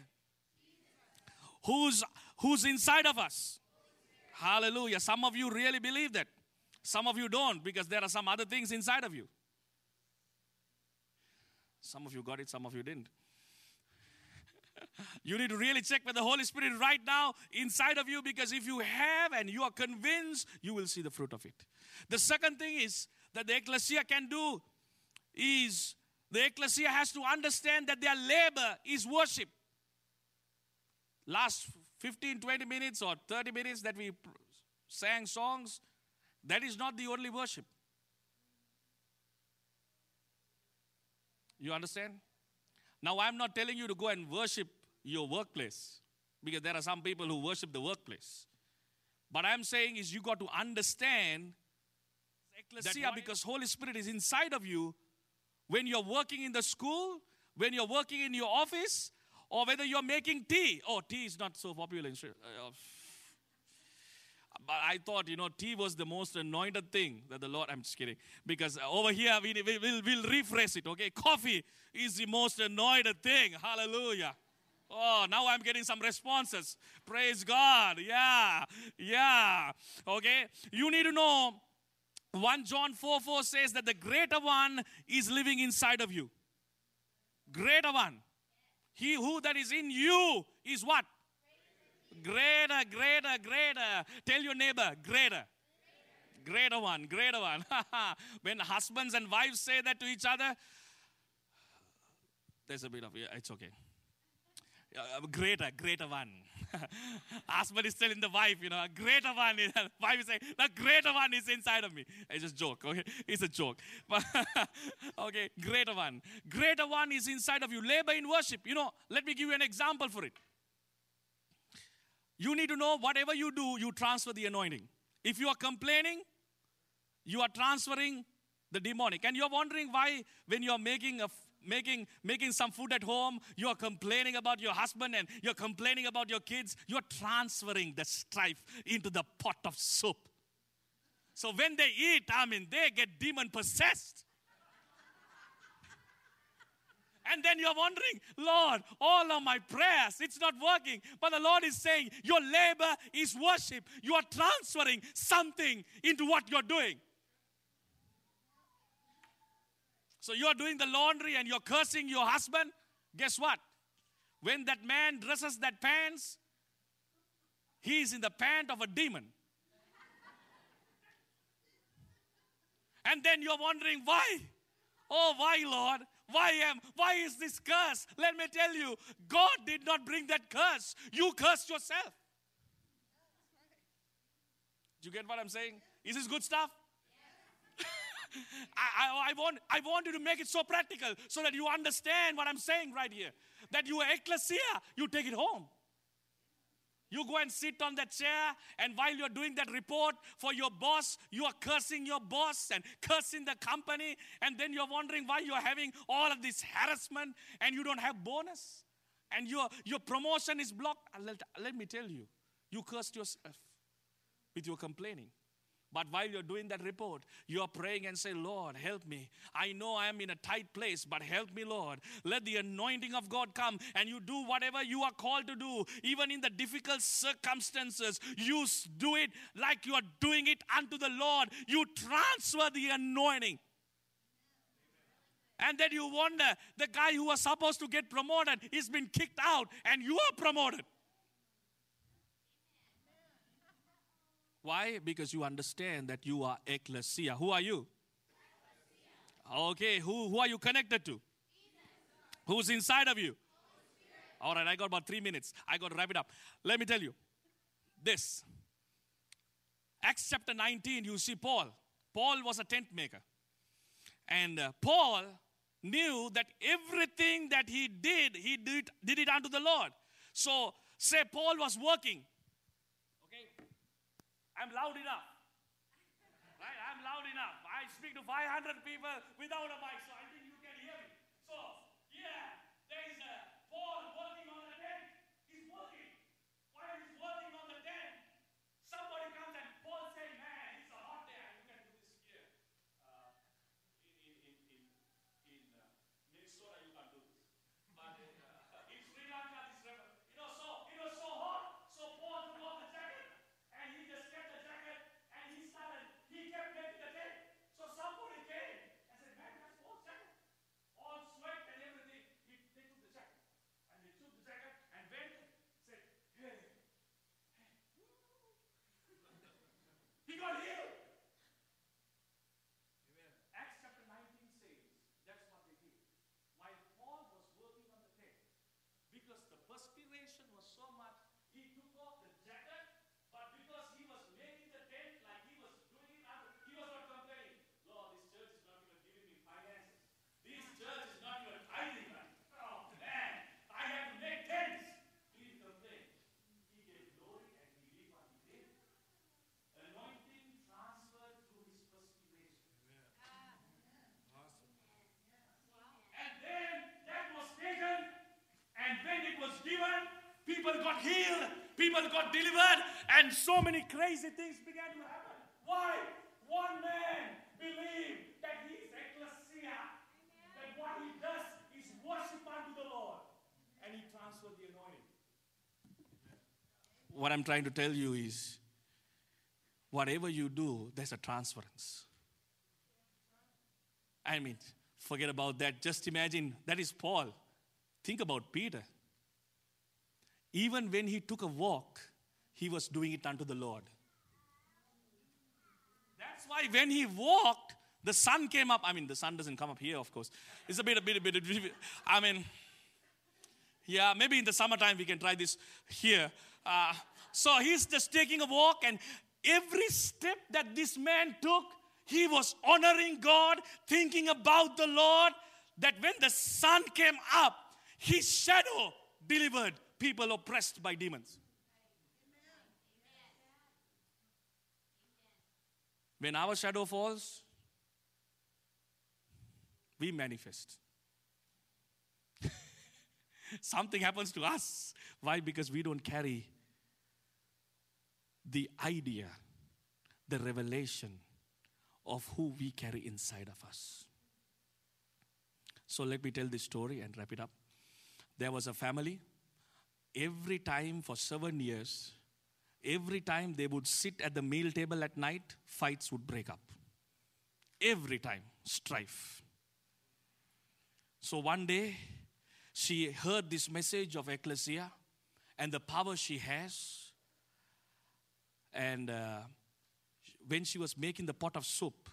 Who's who's inside of us? Hallelujah. Some of you really believe that. Some of you don't because there are some other things inside of you. Some of you got it, some of you didn't. you need to really check with the Holy Spirit right now inside of you because if you have and you are convinced, you will see the fruit of it. The second thing is that the ecclesia can do is the ecclesia has to understand that their labor is worship. Last 15, 20 minutes or 30 minutes that we sang songs, that is not the only worship. You understand? Now, I'm not telling you to go and worship your workplace because there are some people who worship the workplace. But I'm saying is you got to understand ecclesia because Holy Spirit is inside of you when you're working in the school, when you're working in your office, or whether you're making tea. Oh, tea is not so popular in Sri uh, but I thought, you know, tea was the most anointed thing that the Lord, I'm just kidding. Because over here, we, we, will we'll rephrase it, okay? Coffee is the most anointed thing. Hallelujah. Oh, now I'm getting some responses. Praise God. Yeah. Yeah. Okay. You need to know 1 John 4 4 says that the greater one is living inside of you. Greater one. He who that is in you is what? Greater, greater, greater. Tell your neighbor, greater. Greater one, greater one. when husbands and wives say that to each other, there's a bit of, yeah, it's okay. Uh, greater, greater one. Husband is telling the wife, you know, a greater one is, wife is saying, the greater one is inside of me. It's just joke, okay? It's a joke. okay, greater one. Greater one is inside of you. Labor in worship. You know, let me give you an example for it. You need to know whatever you do, you transfer the anointing. If you are complaining, you are transferring the demonic. And you're wondering why, when you're making a making, making some food at home, you're complaining about your husband and you're complaining about your kids, you're transferring the strife into the pot of soup. So when they eat, I mean, they get demon possessed. And then you're wondering, Lord, all of my prayers, it's not working. But the Lord is saying, Your labor is worship. You are transferring something into what you're doing. So you're doing the laundry and you're cursing your husband. Guess what? When that man dresses that pants, he is in the pant of a demon. And then you're wondering why? Oh, why, Lord? Why am why is this curse? Let me tell you, God did not bring that curse. You cursed yourself. Do you get what I'm saying? Is this good stuff? I, I, want, I want you to make it so practical so that you understand what I'm saying right here. That you are ecclesia, you take it home. You go and sit on that chair, and while you're doing that report for your boss, you are cursing your boss and cursing the company, and then you're wondering why you're having all of this harassment and you don't have bonus, and your, your promotion is blocked. Uh, let, let me tell you, you cursed yourself with your complaining. But while you're doing that report, you're praying and say, Lord, help me. I know I am in a tight place, but help me, Lord. Let the anointing of God come and you do whatever you are called to do, even in the difficult circumstances. You do it like you are doing it unto the Lord. You transfer the anointing. And then you wonder the guy who was supposed to get promoted is been kicked out and you are promoted. Why? Because you understand that you are ecclesia. Who are you? Okay, who, who are you connected to? Who's inside of you? All right, I got about three minutes. I got to wrap it up. Let me tell you this. Acts chapter 19, you see Paul. Paul was a tent maker. And uh, Paul knew that everything that he did, he did, did it unto the Lord. So, say Paul was working I'm loud enough. Right? I'm loud enough. I speak to 500 people without a mic, so I think you can hear me. So, yeah, there is a Paul working on the tent. He's working. While he's working on the tent, somebody comes and Paul says, man, it's a hot day. You can do this here. Uh, in, in, in, in, in uh, Minnesota, you can do this. But uh, in Sri Lanka, this river, you know, so it was so hot. So Paul took off the jacket and he just kept the jacket and he started, he kept making the tent. So somebody came and said, man, that's Paul's jacket. All sweat and everything. He, they took the jacket. And they took the jacket and went, said, hey, hey. He got healed. Acts chapter 19 says that's what they did. While Paul was working on the tent, because the perspiration was so much, he took off the jacket, but because he was making the tent like he was doing it, under- he was not complaining. Lord, this church is not even giving me finances. This church is not even tithing money. Oh man, I have to make tents. He didn't complain. He gave glory and he did what he did. Anointing transferred through his perspiration. And then that was taken, and when it was given, people got healed, people got delivered, and so many crazy things began to happen. Why? One man believed that he is ecclesia, that what he does is worship unto the Lord, and he transferred the anointing. What I'm trying to tell you is whatever you do, there's a transference. I mean, forget about that. Just imagine that is Paul. Think about Peter. Even when he took a walk, he was doing it unto the Lord. That's why when he walked, the sun came up. I mean, the sun doesn't come up here, of course. It's a bit, a bit, a bit. I mean, yeah, maybe in the summertime we can try this here. Uh, so he's just taking a walk, and every step that this man took, he was honoring God, thinking about the Lord. That when the sun came up, his shadow delivered people oppressed by demons. When our shadow falls, we manifest. Something happens to us. Why? Because we don't carry the idea, the revelation of who we carry inside of us. So let me tell this story and wrap it up. There was a family, every time for seven years, every time they would sit at the meal table at night, fights would break up. Every time, strife. So one day, she heard this message of Ecclesia and the power she has. And uh, when she was making the pot of soup,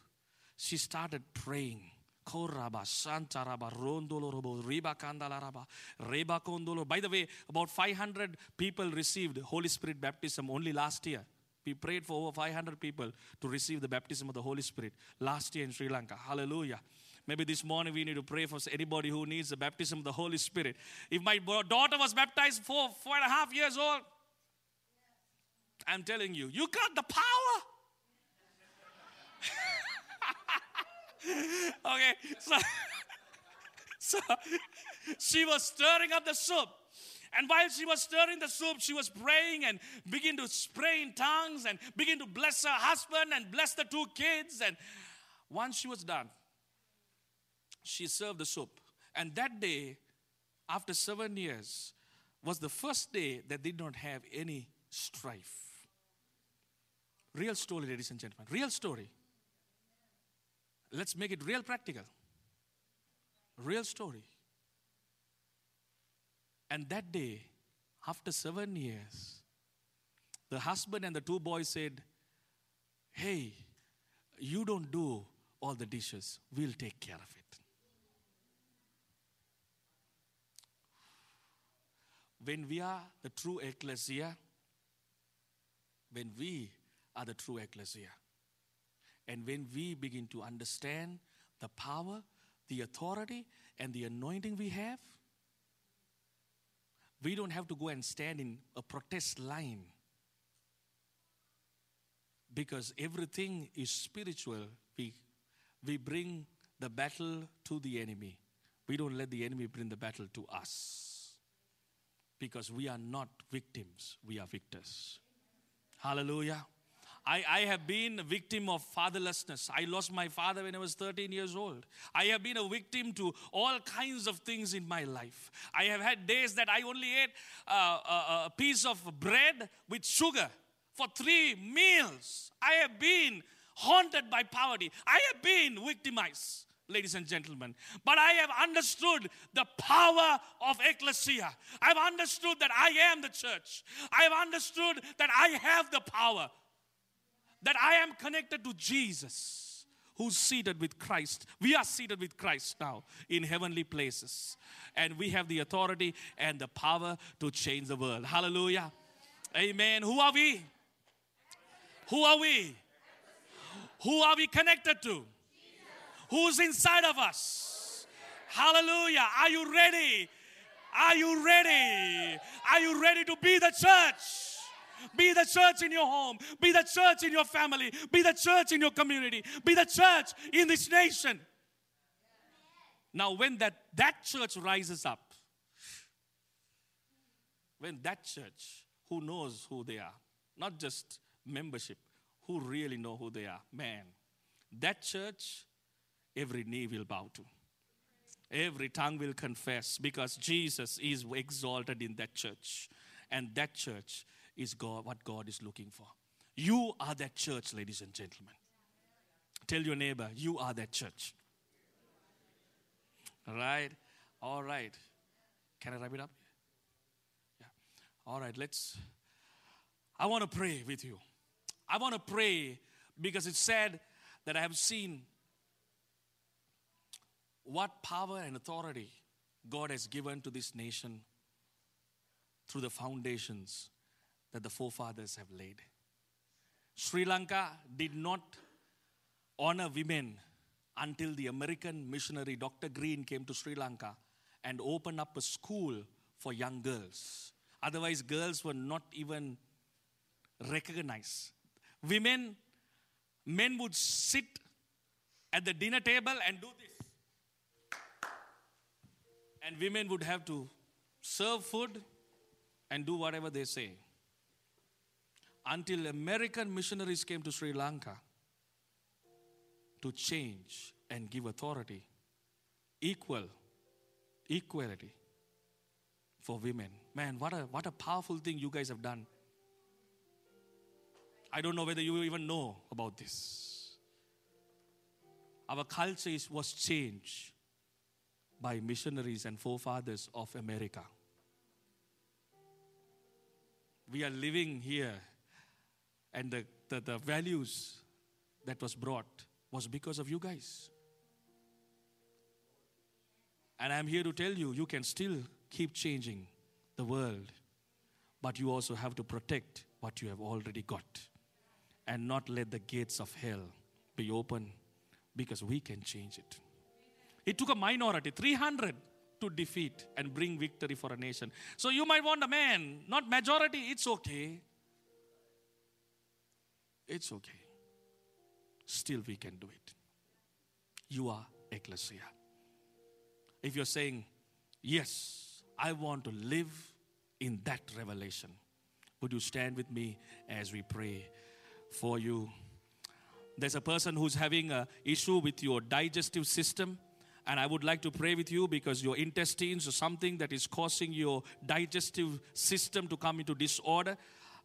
she started praying. By the way, about 500 people received Holy Spirit baptism only last year. We prayed for over 500 people to receive the baptism of the Holy Spirit last year in Sri Lanka. Hallelujah. Maybe this morning we need to pray for anybody who needs the baptism of the Holy Spirit. If my daughter was baptized four, four and a half years old, I'm telling you, you got the power. okay, so, so she was stirring up the soup. And while she was stirring the soup, she was praying and begin to pray in tongues and begin to bless her husband and bless the two kids. And once she was done, she served the soup. And that day, after seven years, was the first day that they did not have any strife. Real story, ladies and gentlemen. Real story. Let's make it real practical. Real story. And that day, after seven years, the husband and the two boys said, Hey, you don't do all the dishes, we'll take care of it. When we are the true ecclesia, when we are the true ecclesia, and when we begin to understand the power, the authority, and the anointing we have, we don't have to go and stand in a protest line because everything is spiritual. We, we bring the battle to the enemy. We don't let the enemy bring the battle to us because we are not victims, we are victors. Hallelujah. I, I have been a victim of fatherlessness. I lost my father when I was 13 years old. I have been a victim to all kinds of things in my life. I have had days that I only ate uh, a, a piece of bread with sugar for three meals. I have been haunted by poverty. I have been victimized ladies and gentlemen. But I have understood the power of ecclesia. I've understood that I am the church. I've understood that I have the power that I am connected to Jesus, who's seated with Christ. We are seated with Christ now in heavenly places. And we have the authority and the power to change the world. Hallelujah. Amen. Who are we? Who are we? Who are we connected to? Who's inside of us? Hallelujah. Are you ready? Are you ready? Are you ready to be the church? Be the church in your home. Be the church in your family. Be the church in your community. Be the church in this nation. Now, when that, that church rises up, when that church, who knows who they are, not just membership, who really know who they are, man, that church, every knee will bow to. Every tongue will confess because Jesus is exalted in that church. And that church is God, what God is looking for. You are that church, ladies and gentlemen. Tell your neighbor, you are that church. All right? All right. Can I wrap it up? Yeah. All right, let's. I want to pray with you. I want to pray because it's said that I have seen what power and authority God has given to this nation through the foundations that the forefathers have laid. Sri Lanka did not honor women until the American missionary Dr. Green came to Sri Lanka and opened up a school for young girls. Otherwise, girls were not even recognized. Women, men would sit at the dinner table and do this. And women would have to serve food and do whatever they say. Until American missionaries came to Sri Lanka to change and give authority, equal, equality for women. Man, what a, what a powerful thing you guys have done. I don't know whether you even know about this. Our culture is, was changed by missionaries and forefathers of America. We are living here, and the, the, the values that was brought was because of you guys. And I'm here to tell you, you can still keep changing the world, but you also have to protect what you have already got and not let the gates of hell be open because we can change it. It took a minority, 300, to defeat and bring victory for a nation. So you might want a man, not majority, it's okay. It's okay. Still, we can do it. You are ecclesia. If you're saying, Yes, I want to live in that revelation, would you stand with me as we pray for you? There's a person who's having an issue with your digestive system and I would like to pray with you because your intestines or something that is causing your digestive system to come into disorder.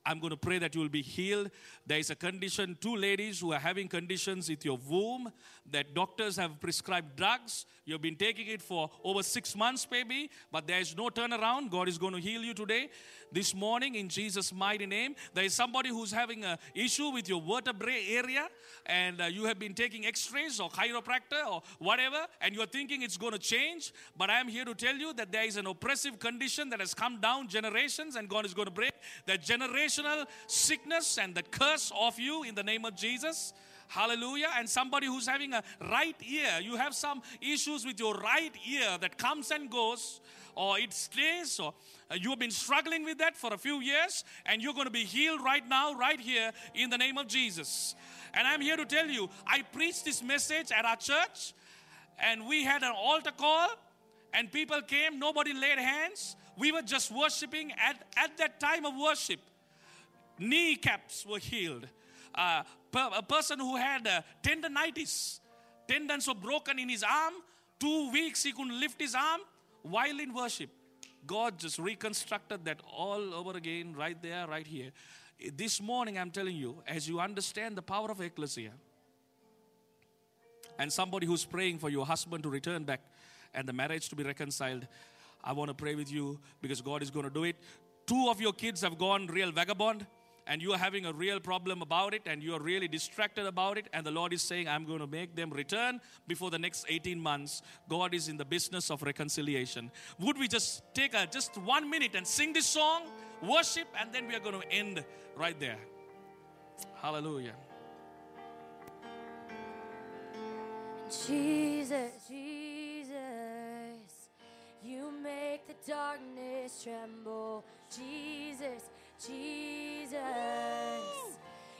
I'm going to pray that you will be healed. There is a condition, two ladies who are having conditions with your womb that doctors have prescribed drugs. You've been taking it for over six months, maybe, but there is no turnaround. God is going to heal you today this morning in Jesus' mighty name. There is somebody who's having an issue with your vertebrae area and uh, you have been taking x rays or chiropractor or whatever, and you're thinking it's going to change. But I am here to tell you that there is an oppressive condition that has come down generations, and God is going to break that generational sickness and the curse of you in the name of Jesus. Hallelujah. And somebody who's having a right ear, you have some issues with your right ear that comes and goes, or it stays, or uh, you have been struggling with that for a few years, and you're going to be healed right now, right here, in the name of Jesus. And I'm here to tell you, I preached this message at our church, and we had an altar call, and people came, nobody laid hands. We were just worshiping at, at that time of worship. Kneecaps were healed. Uh, a person who had uh, tendonitis, tendons were broken in his arm. Two weeks he couldn't lift his arm while in worship. God just reconstructed that all over again, right there, right here. This morning, I'm telling you, as you understand the power of ecclesia, and somebody who's praying for your husband to return back and the marriage to be reconciled, I want to pray with you because God is going to do it. Two of your kids have gone real vagabond and you are having a real problem about it and you are really distracted about it and the lord is saying i'm going to make them return before the next 18 months. God is in the business of reconciliation. Would we just take a just one minute and sing this song worship and then we are going to end right there. Hallelujah. Jesus, Jesus, you make the darkness tremble. Jesus, Jesus,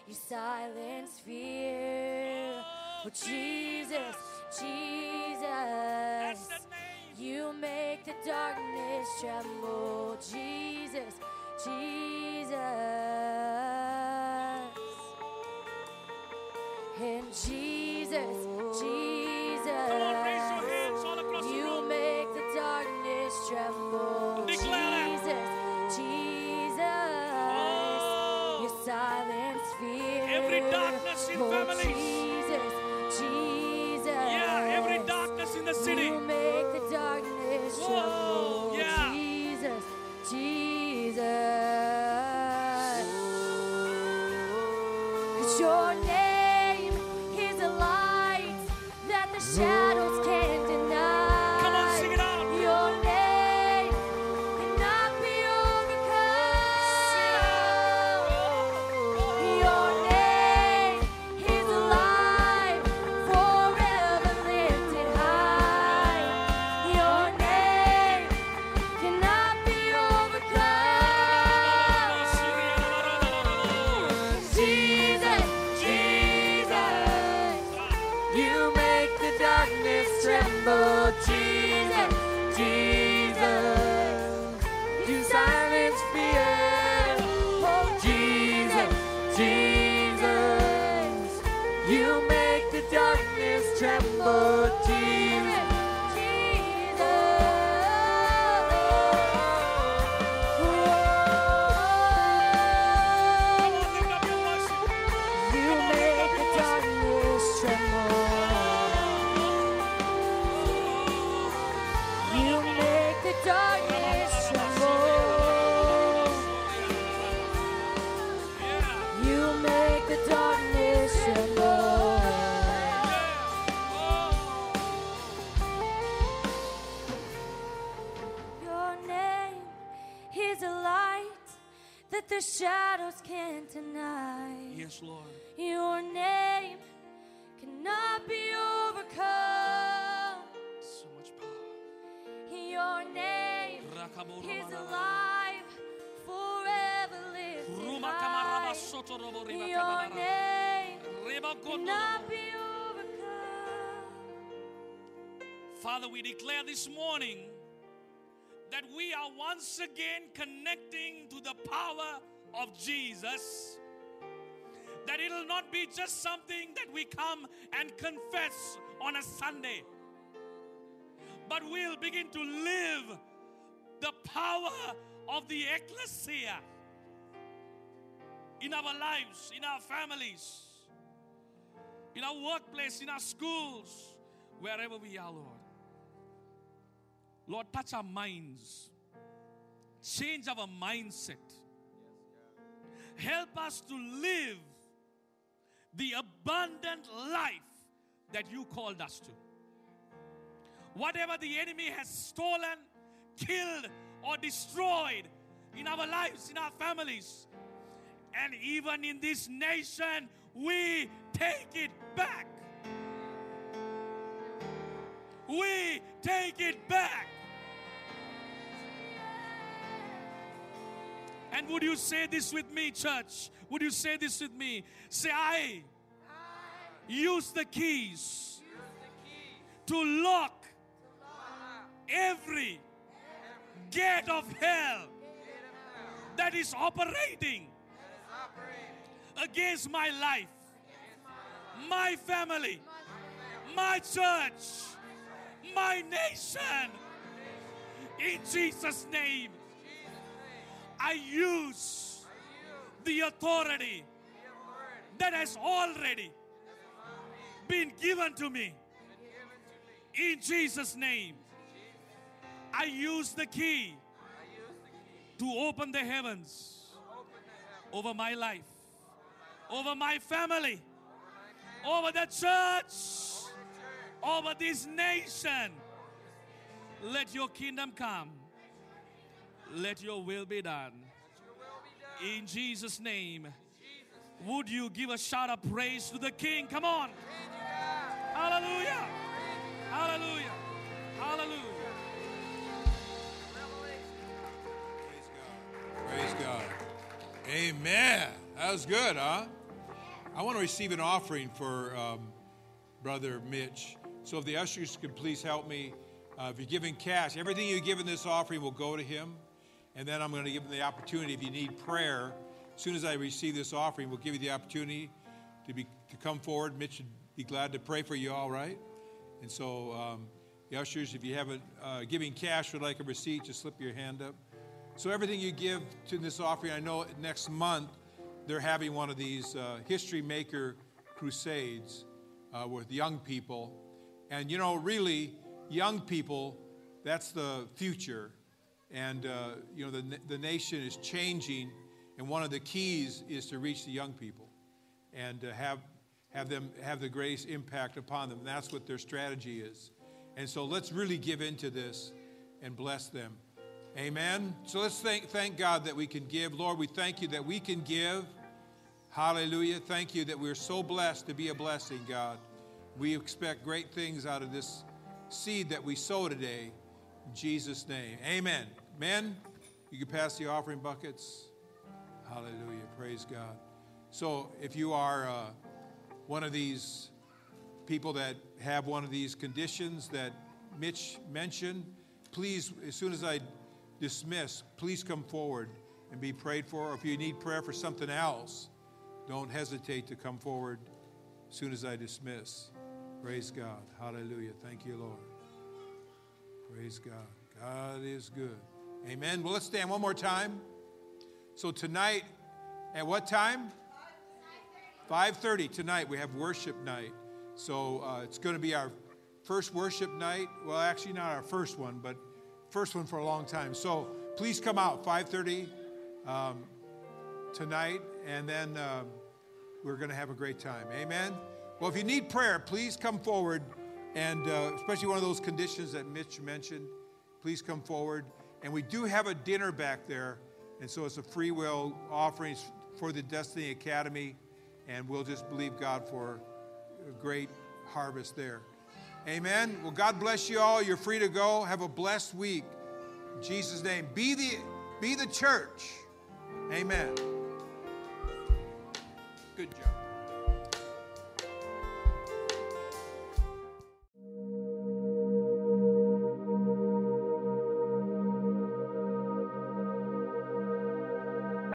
you silence fear. Oh, Jesus, Jesus, you make the darkness tremble. Jesus, Jesus, and Jesus, Jesus, darkness Yes, Lord. Your name cannot be overcome. So much power. Your name is alive, forever lifted high. Your name cannot be overcome. Father, we declare this morning that we are once again connecting to the power of Jesus. That it'll not be just something that we come and confess on a Sunday, but we'll begin to live the power of the ecclesia in our lives, in our families, in our workplace, in our schools, wherever we are, Lord. Lord, touch our minds, change our mindset, help us to live the abundant life that you called us to. Whatever the enemy has stolen, killed, or destroyed in our lives, in our families, and even in this nation, we take it back. We take it back. And would you say this with me, church? Would you say this with me? Say, I use the keys to lock every gate of hell that is operating against my life, my family, my church, my nation. In Jesus' name, I use the authority that has already been given to me. In Jesus' name, I use the key to open the heavens over my life, over my family, over the church, over this nation. Let your kingdom come. Let your will be done. In Jesus' name. Would you give a shout of praise to the King? Come on. Hallelujah. Hallelujah. Hallelujah. Praise God. Praise God. Amen. That was good, huh? I want to receive an offering for um, Brother Mitch. So if the ushers could please help me. Uh, if you're giving cash, everything you give in this offering will go to him. And then I'm going to give them the opportunity, if you need prayer, as soon as I receive this offering, we'll give you the opportunity to, be, to come forward. Mitch would be glad to pray for you, all right? And so, um, the ushers, if you haven't uh, giving cash, would like a receipt, just slip your hand up. So everything you give to this offering, I know next month they're having one of these uh, history maker crusades uh, with young people, and you know, really, young people, that's the future, and uh, you know, the the nation is changing, and one of the keys is to reach the young people, and to have have them have the greatest impact upon them. That's what their strategy is, and so let's really give into this and bless them. Amen. So let's thank, thank God that we can give. Lord, we thank you that we can give. Hallelujah. Thank you that we're so blessed to be a blessing, God. We expect great things out of this seed that we sow today. In Jesus' name. Amen. Men, you can pass the offering buckets. Hallelujah. Praise God. So if you are uh, one of these people that have one of these conditions that Mitch mentioned, please, as soon as I dismiss, please come forward and be prayed for. Or if you need prayer for something else, don't hesitate to come forward as soon as I dismiss. Praise God. Hallelujah. Thank you, Lord. Praise God. God is good. Amen. Well, let's stand one more time. So tonight, at what time? 5:30 tonight. We have worship night. So uh, it's going to be our first worship night. Well, actually, not our first one, but first one for a long time. So please come out 5:30 um, tonight, and then uh, we're going to have a great time. Amen. Well, if you need prayer, please come forward, and uh, especially one of those conditions that Mitch mentioned, please come forward. And we do have a dinner back there. And so it's a free will offering for the Destiny Academy. And we'll just believe God for a great harvest there. Amen. Well, God bless you all. You're free to go. Have a blessed week. In Jesus' name. Be the, be the church. Amen. Good job.